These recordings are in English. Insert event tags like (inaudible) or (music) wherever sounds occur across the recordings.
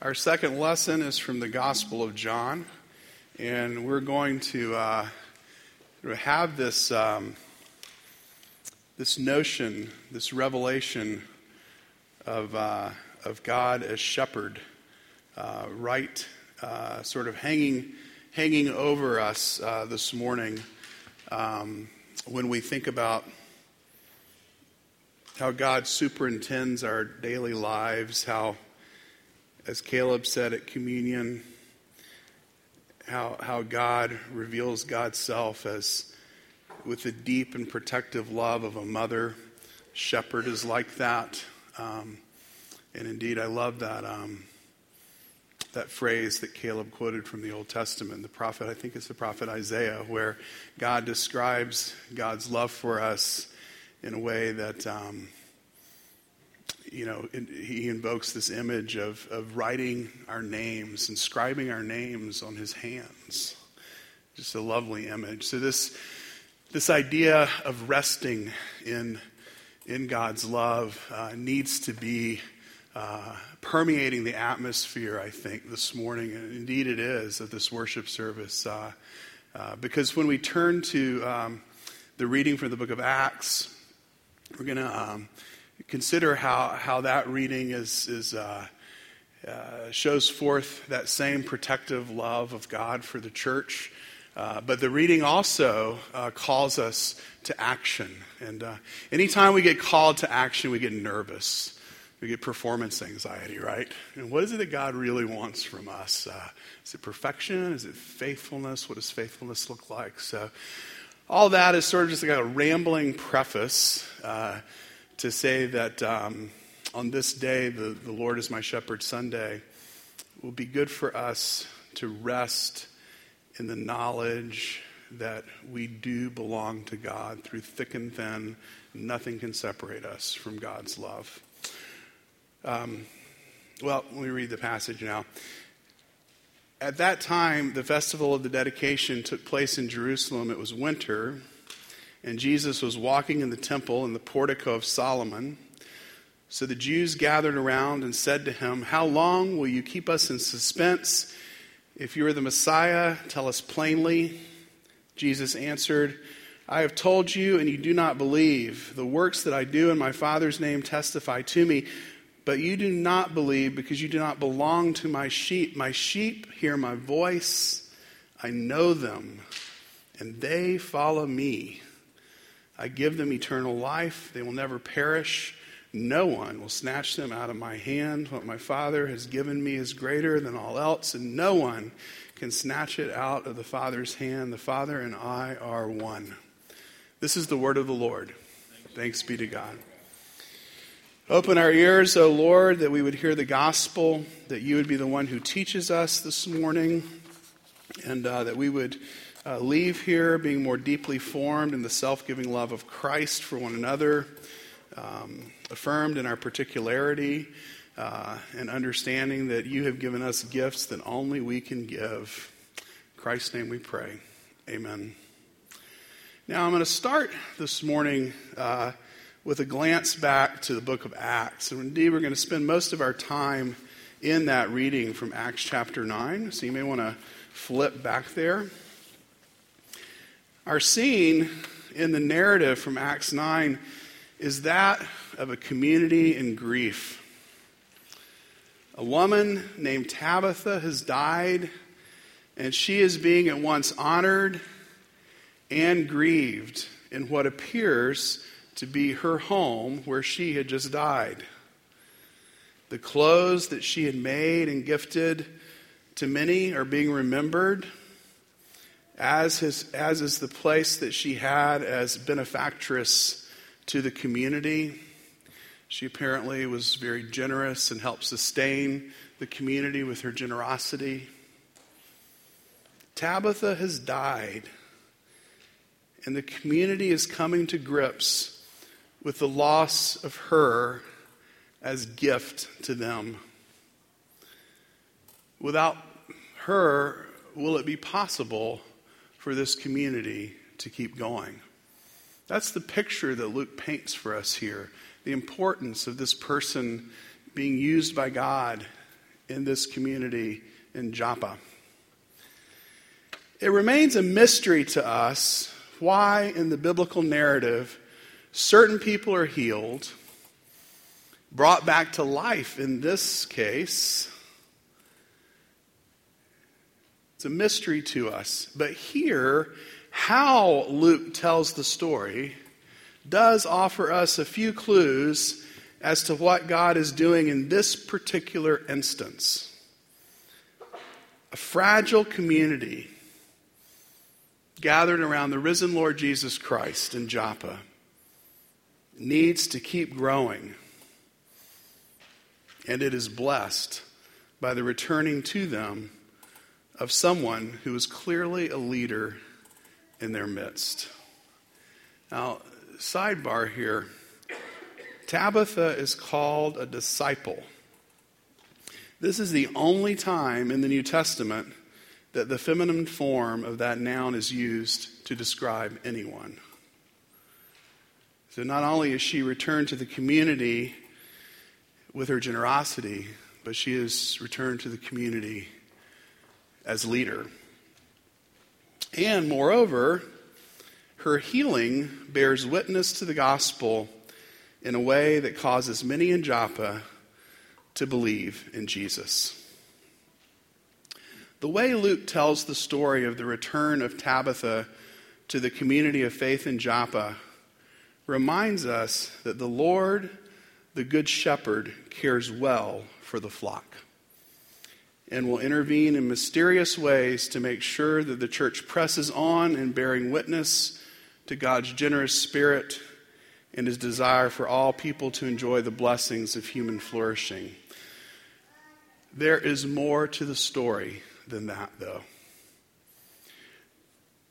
Our second lesson is from the Gospel of John, and we're going to uh, have this um, this notion, this revelation of uh, of God as shepherd, uh, right, uh, sort of hanging hanging over us uh, this morning um, when we think about how God superintends our daily lives, how as Caleb said at communion, how, how God reveals God's self as with the deep and protective love of a mother. Shepherd is like that. Um, and indeed, I love that, um, that phrase that Caleb quoted from the Old Testament, the prophet, I think it's the prophet Isaiah, where God describes God's love for us in a way that um, you know, he invokes this image of, of writing our names, inscribing our names on his hands. Just a lovely image. So this, this idea of resting in, in God's love uh, needs to be uh, permeating the atmosphere, I think, this morning. And indeed it is of this worship service. Uh, uh because when we turn to um, the reading from the book of Acts, we're going to um, consider how, how that reading is, is, uh, uh, shows forth that same protective love of God for the church. Uh, but the reading also uh, calls us to action. And uh, anytime we get called to action, we get nervous. We get performance anxiety, right? And what is it that God really wants from us? Uh, is it perfection? Is it faithfulness? What does faithfulness look like? So, all that is sort of just like a rambling preface uh, to say that um, on this day, the, the Lord is my shepherd Sunday, will be good for us to rest in the knowledge that we do belong to God through thick and thin. Nothing can separate us from God's love. Um, well, let me read the passage now. At that time, the festival of the dedication took place in Jerusalem. It was winter and Jesus was walking in the temple in the portico of Solomon. So the Jews gathered around and said to him, How long will you keep us in suspense? If you are the Messiah, tell us plainly. Jesus answered, I have told you, and you do not believe. The works that I do in my Father's name testify to me, but you do not believe because you do not belong to my sheep. My sheep hear my voice, I know them, and they follow me. I give them eternal life. They will never perish. No one will snatch them out of my hand. What my Father has given me is greater than all else, and no one can snatch it out of the Father's hand. The Father and I are one. This is the word of the Lord. Thanks be to God. Open our ears, O Lord, that we would hear the gospel, that you would be the one who teaches us this morning, and uh, that we would uh, leave here being more deeply formed in the self giving love of Christ for one another, um, affirmed in our particularity, uh, and understanding that you have given us gifts that only we can give. In Christ's name we pray. Amen. Now, I'm going to start this morning uh, with a glance back to the book of Acts. And indeed, we're going to spend most of our time in that reading from Acts chapter 9. So you may want to flip back there. Our scene in the narrative from Acts 9 is that of a community in grief. A woman named Tabitha has died, and she is being at once honored and grieved in what appears to be her home where she had just died. The clothes that she had made and gifted to many are being remembered as, his, as is the place that she had as benefactress to the community. She apparently was very generous and helped sustain the community with her generosity. Tabitha has died, and the community is coming to grips with the loss of her as gift to them. Without her, will it be possible for this community to keep going. That's the picture that Luke paints for us here the importance of this person being used by God in this community in Joppa. It remains a mystery to us why, in the biblical narrative, certain people are healed, brought back to life in this case. It's a mystery to us. But here, how Luke tells the story does offer us a few clues as to what God is doing in this particular instance. A fragile community gathered around the risen Lord Jesus Christ in Joppa needs to keep growing. And it is blessed by the returning to them of someone who is clearly a leader in their midst. Now, sidebar here Tabitha is called a disciple. This is the only time in the New Testament that the feminine form of that noun is used to describe anyone. So not only is she returned to the community with her generosity, but she is returned to the community as leader. And moreover, her healing bears witness to the gospel in a way that causes many in Joppa to believe in Jesus. The way Luke tells the story of the return of Tabitha to the community of faith in Joppa reminds us that the Lord, the Good Shepherd, cares well for the flock and will intervene in mysterious ways to make sure that the church presses on in bearing witness to God's generous spirit and his desire for all people to enjoy the blessings of human flourishing. There is more to the story than that, though.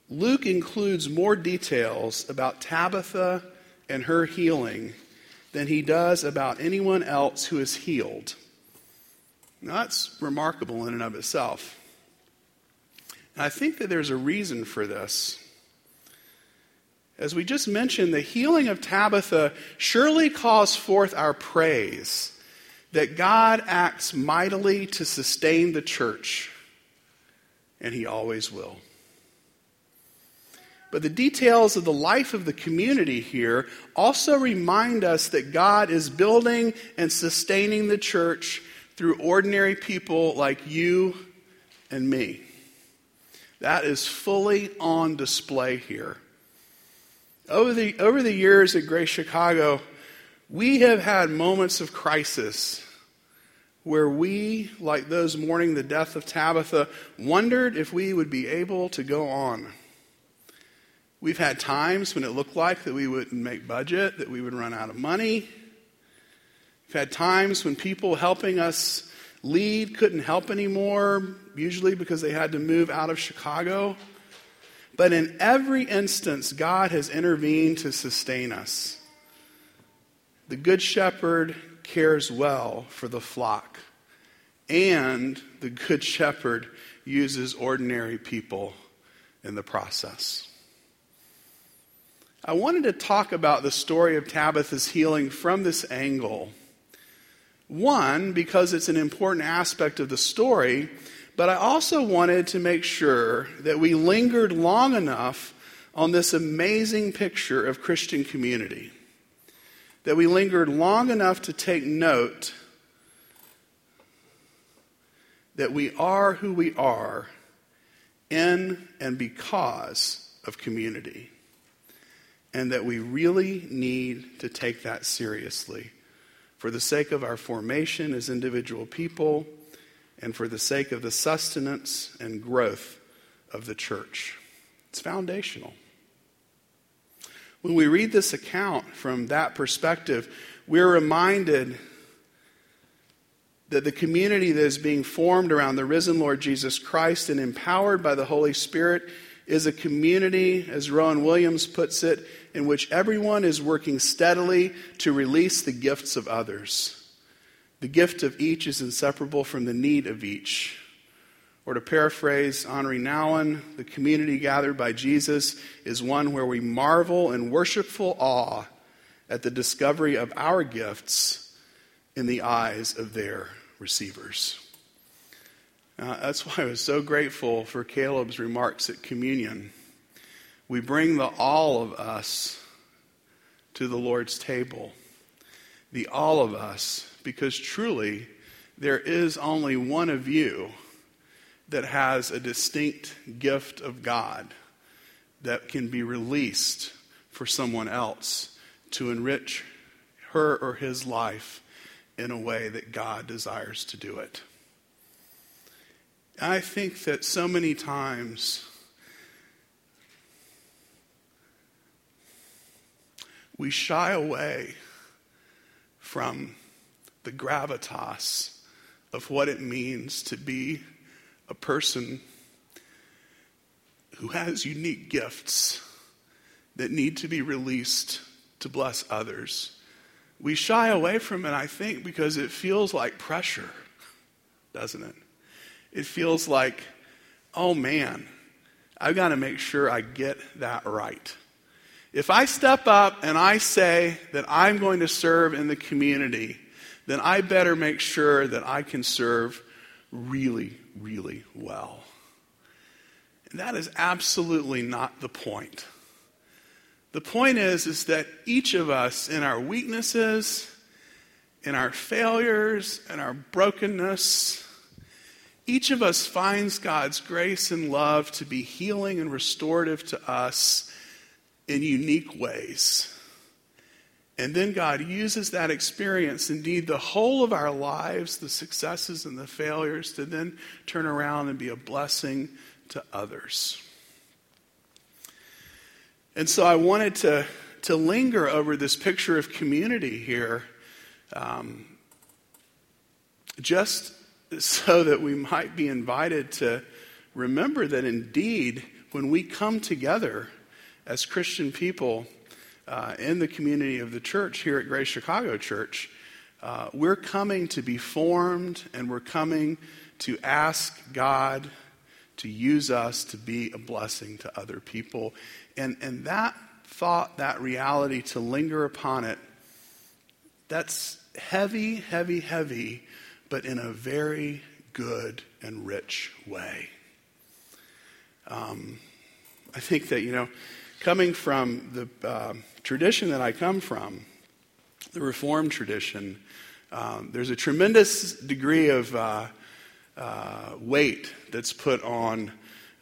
Luke includes more details about Tabitha and her healing than he does about anyone else who is healed. Now, that's remarkable in and of itself. And I think that there's a reason for this. As we just mentioned, the healing of Tabitha surely calls forth our praise that God acts mightily to sustain the church, and He always will. But the details of the life of the community here also remind us that God is building and sustaining the church through ordinary people like you and me. That is fully on display here. Over the, over the years at Grace Chicago, we have had moments of crisis where we, like those mourning the death of Tabitha, wondered if we would be able to go on. We've had times when it looked like that we wouldn't make budget, that we would run out of money. We've had times when people helping us lead couldn't help anymore, usually because they had to move out of Chicago. But in every instance, God has intervened to sustain us. The Good Shepherd cares well for the flock, and the Good Shepherd uses ordinary people in the process. I wanted to talk about the story of Tabitha's healing from this angle. One, because it's an important aspect of the story, but I also wanted to make sure that we lingered long enough on this amazing picture of Christian community. That we lingered long enough to take note that we are who we are in and because of community. And that we really need to take that seriously for the sake of our formation as individual people and for the sake of the sustenance and growth of the church. It's foundational. When we read this account from that perspective, we're reminded that the community that is being formed around the risen Lord Jesus Christ and empowered by the Holy Spirit is a community, as Rowan Williams puts it, in which everyone is working steadily to release the gifts of others. The gift of each is inseparable from the need of each. Or to paraphrase Henri Nouwen, the community gathered by Jesus is one where we marvel in worshipful awe at the discovery of our gifts in the eyes of their receivers. Uh, that's why I was so grateful for Caleb's remarks at communion. We bring the all of us to the Lord's table. The all of us, because truly, there is only one of you that has a distinct gift of God that can be released for someone else to enrich her or his life in a way that God desires to do it. I think that so many times we shy away from the gravitas of what it means to be a person who has unique gifts that need to be released to bless others. We shy away from it, I think, because it feels like pressure, doesn't it? It feels like, oh man, I've got to make sure I get that right. If I step up and I say that I'm going to serve in the community, then I better make sure that I can serve really, really well. And that is absolutely not the point. The point is, is that each of us, in our weaknesses, in our failures, in our brokenness, each of us finds God's grace and love to be healing and restorative to us in unique ways. And then God uses that experience, indeed, the whole of our lives, the successes and the failures, to then turn around and be a blessing to others. And so I wanted to, to linger over this picture of community here, um, just so that we might be invited to remember that indeed, when we come together as Christian people, uh, in the community of the church here at Grace Chicago Church, uh, we're coming to be formed and we're coming to ask God to use us to be a blessing to other people. And, and that thought, that reality, to linger upon it, that's heavy, heavy, heavy, but in a very good and rich way. Um, I think that, you know, coming from the uh, tradition that I come from, the Reformed tradition, um, there's a tremendous degree of uh, uh, weight that's put on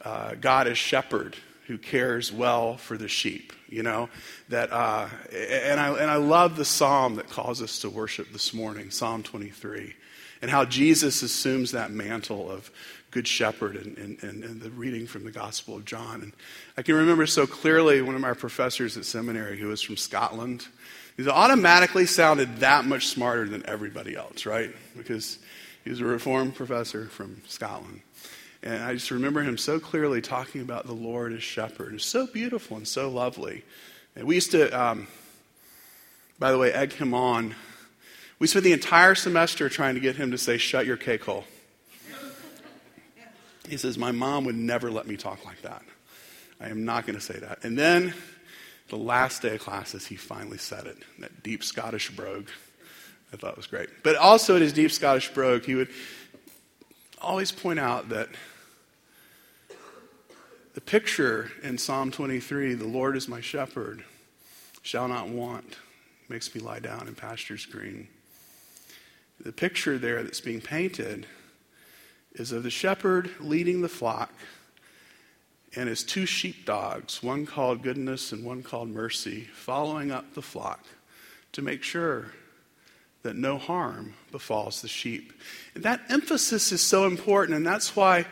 uh, God as shepherd who cares well for the sheep. You know that, uh, and I and I love the psalm that calls us to worship this morning, Psalm 23, and how Jesus assumes that mantle of Good Shepherd and, and, and, the reading from the Gospel of John. And I can remember so clearly one of my professors at seminary who was from Scotland. He automatically sounded that much smarter than everybody else, right? Because he was a Reformed professor from Scotland. And I just remember him so clearly talking about the Lord as shepherd. It's so beautiful and so lovely. And we used to, um, by the way, egg him on. We spent the entire semester trying to get him to say, shut your cake hole. He says, My mom would never let me talk like that. I am not going to say that. And then the last day of classes, he finally said it, that deep Scottish brogue. I thought was great. But also in his deep Scottish brogue, he would always point out that the picture in Psalm 23, the Lord is my shepherd, shall not want, makes me lie down in pastures green. The picture there that's being painted is of the shepherd leading the flock and his two sheepdogs, one called goodness and one called mercy, following up the flock to make sure that no harm befalls the sheep. And that emphasis is so important, and that's why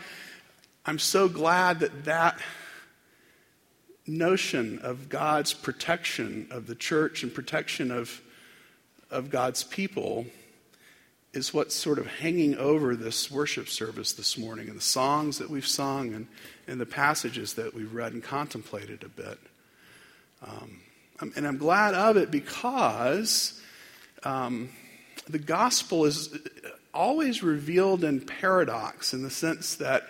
I'm so glad that that notion of God's protection of the church and protection of, of God's people is what's sort of hanging over this worship service this morning and the songs that we've sung and, and the passages that we've read and contemplated a bit. Um, and I'm glad of it because um, the gospel is always revealed in paradox in the sense that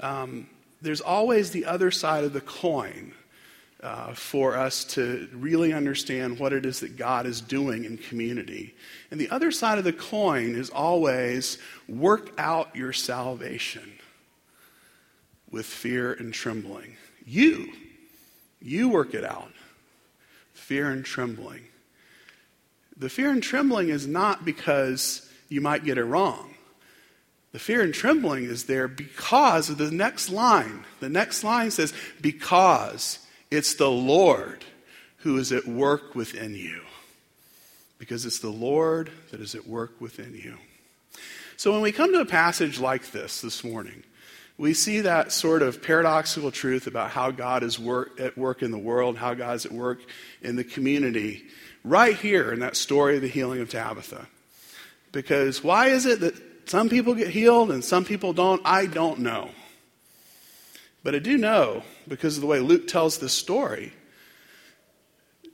um, there's always the other side of the coin. Uh, for us to really understand what it is that God is doing in community. And the other side of the coin is always work out your salvation with fear and trembling. You, you work it out. Fear and trembling. The fear and trembling is not because you might get it wrong. The fear and trembling is there because of the next line. The next line says, Because it's the Lord who is at work within you. Because it's the Lord that is at work within you. So when we come to a passage like this this morning, we see that sort of paradoxical truth about how God is work, at work in the world, how God's at work in the community, right here in that story of the healing of Tabitha. Because why is it that some people get healed and some people don't? I don't know. But I do know, because of the way Luke tells this story,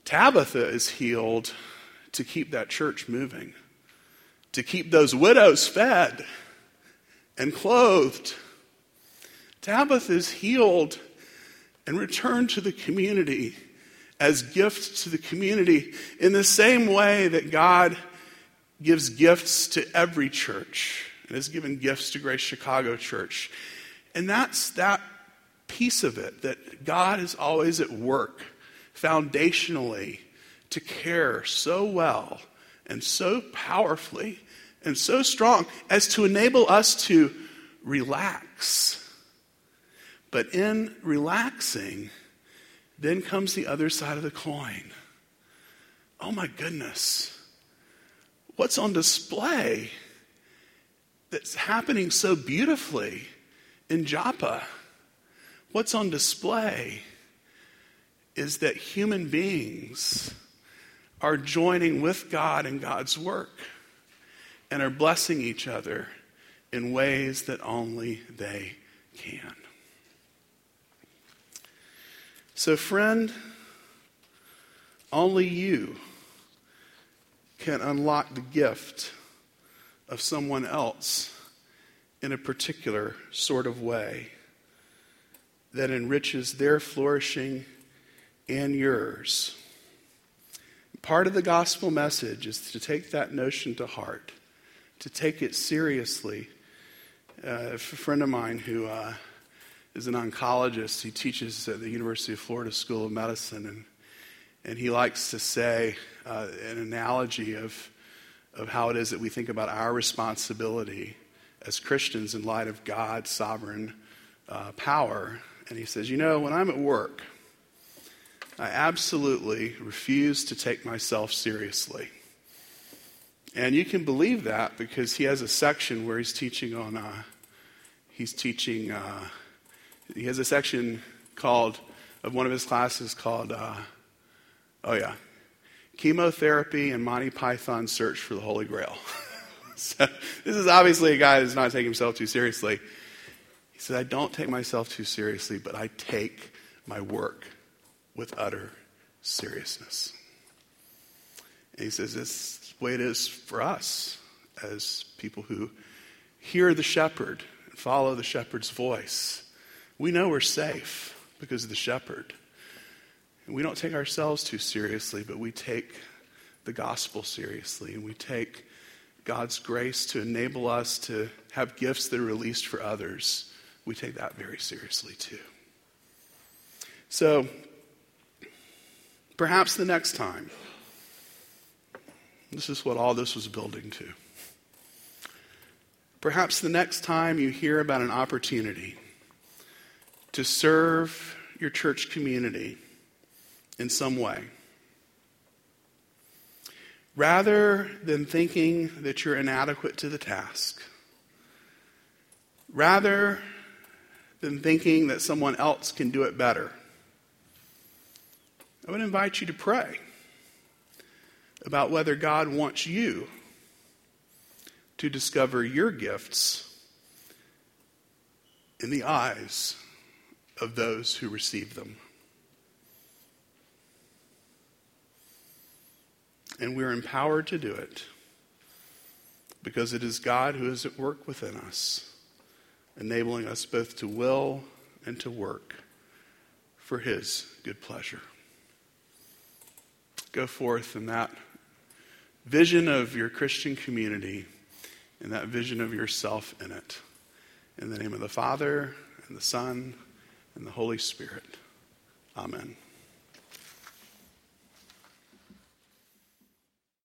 Tabitha is healed to keep that church moving, to keep those widows fed and clothed Tabitha is healed and returned to the community as gifts to the community in the same way that God gives gifts to every church and has given gifts to Grace Chicago Church. And that's that piece of it that God is always at work foundationally to care so well and so powerfully and so strong as to enable us to relax but in relaxing, then comes the other side of the coin. Oh my goodness. What's on display that's happening so beautifully in Joppa? What's on display is that human beings are joining with God in God's work and are blessing each other in ways that only they can. So, friend, only you can unlock the gift of someone else in a particular sort of way that enriches their flourishing and yours. Part of the gospel message is to take that notion to heart, to take it seriously. Uh, a friend of mine who uh, is an oncologist. He teaches at the University of Florida School of Medicine, and, and he likes to say uh, an analogy of, of how it is that we think about our responsibility as Christians in light of God's sovereign uh, power. And he says, You know, when I'm at work, I absolutely refuse to take myself seriously. And you can believe that because he has a section where he's teaching on, uh, he's teaching uh, he has a section called, of one of his classes called, uh, oh yeah, Chemotherapy and Monty Python Search for the Holy Grail. (laughs) so this is obviously a guy that's not taking himself too seriously. He said, I don't take myself too seriously, but I take my work with utter seriousness. And he says, This the way it is for us as people who hear the shepherd and follow the shepherd's voice. We know we're safe because of the shepherd. And we don't take ourselves too seriously, but we take the gospel seriously. And we take God's grace to enable us to have gifts that are released for others. We take that very seriously too. So, perhaps the next time, this is what all this was building to. Perhaps the next time you hear about an opportunity to serve your church community in some way. Rather than thinking that you're inadequate to the task, rather than thinking that someone else can do it better, I would invite you to pray about whether God wants you to discover your gifts in the eyes of those who receive them. And we're empowered to do it because it is God who is at work within us, enabling us both to will and to work for his good pleasure. Go forth in that vision of your Christian community and that vision of yourself in it. In the name of the Father, and the Son, and the Holy Spirit. Amen.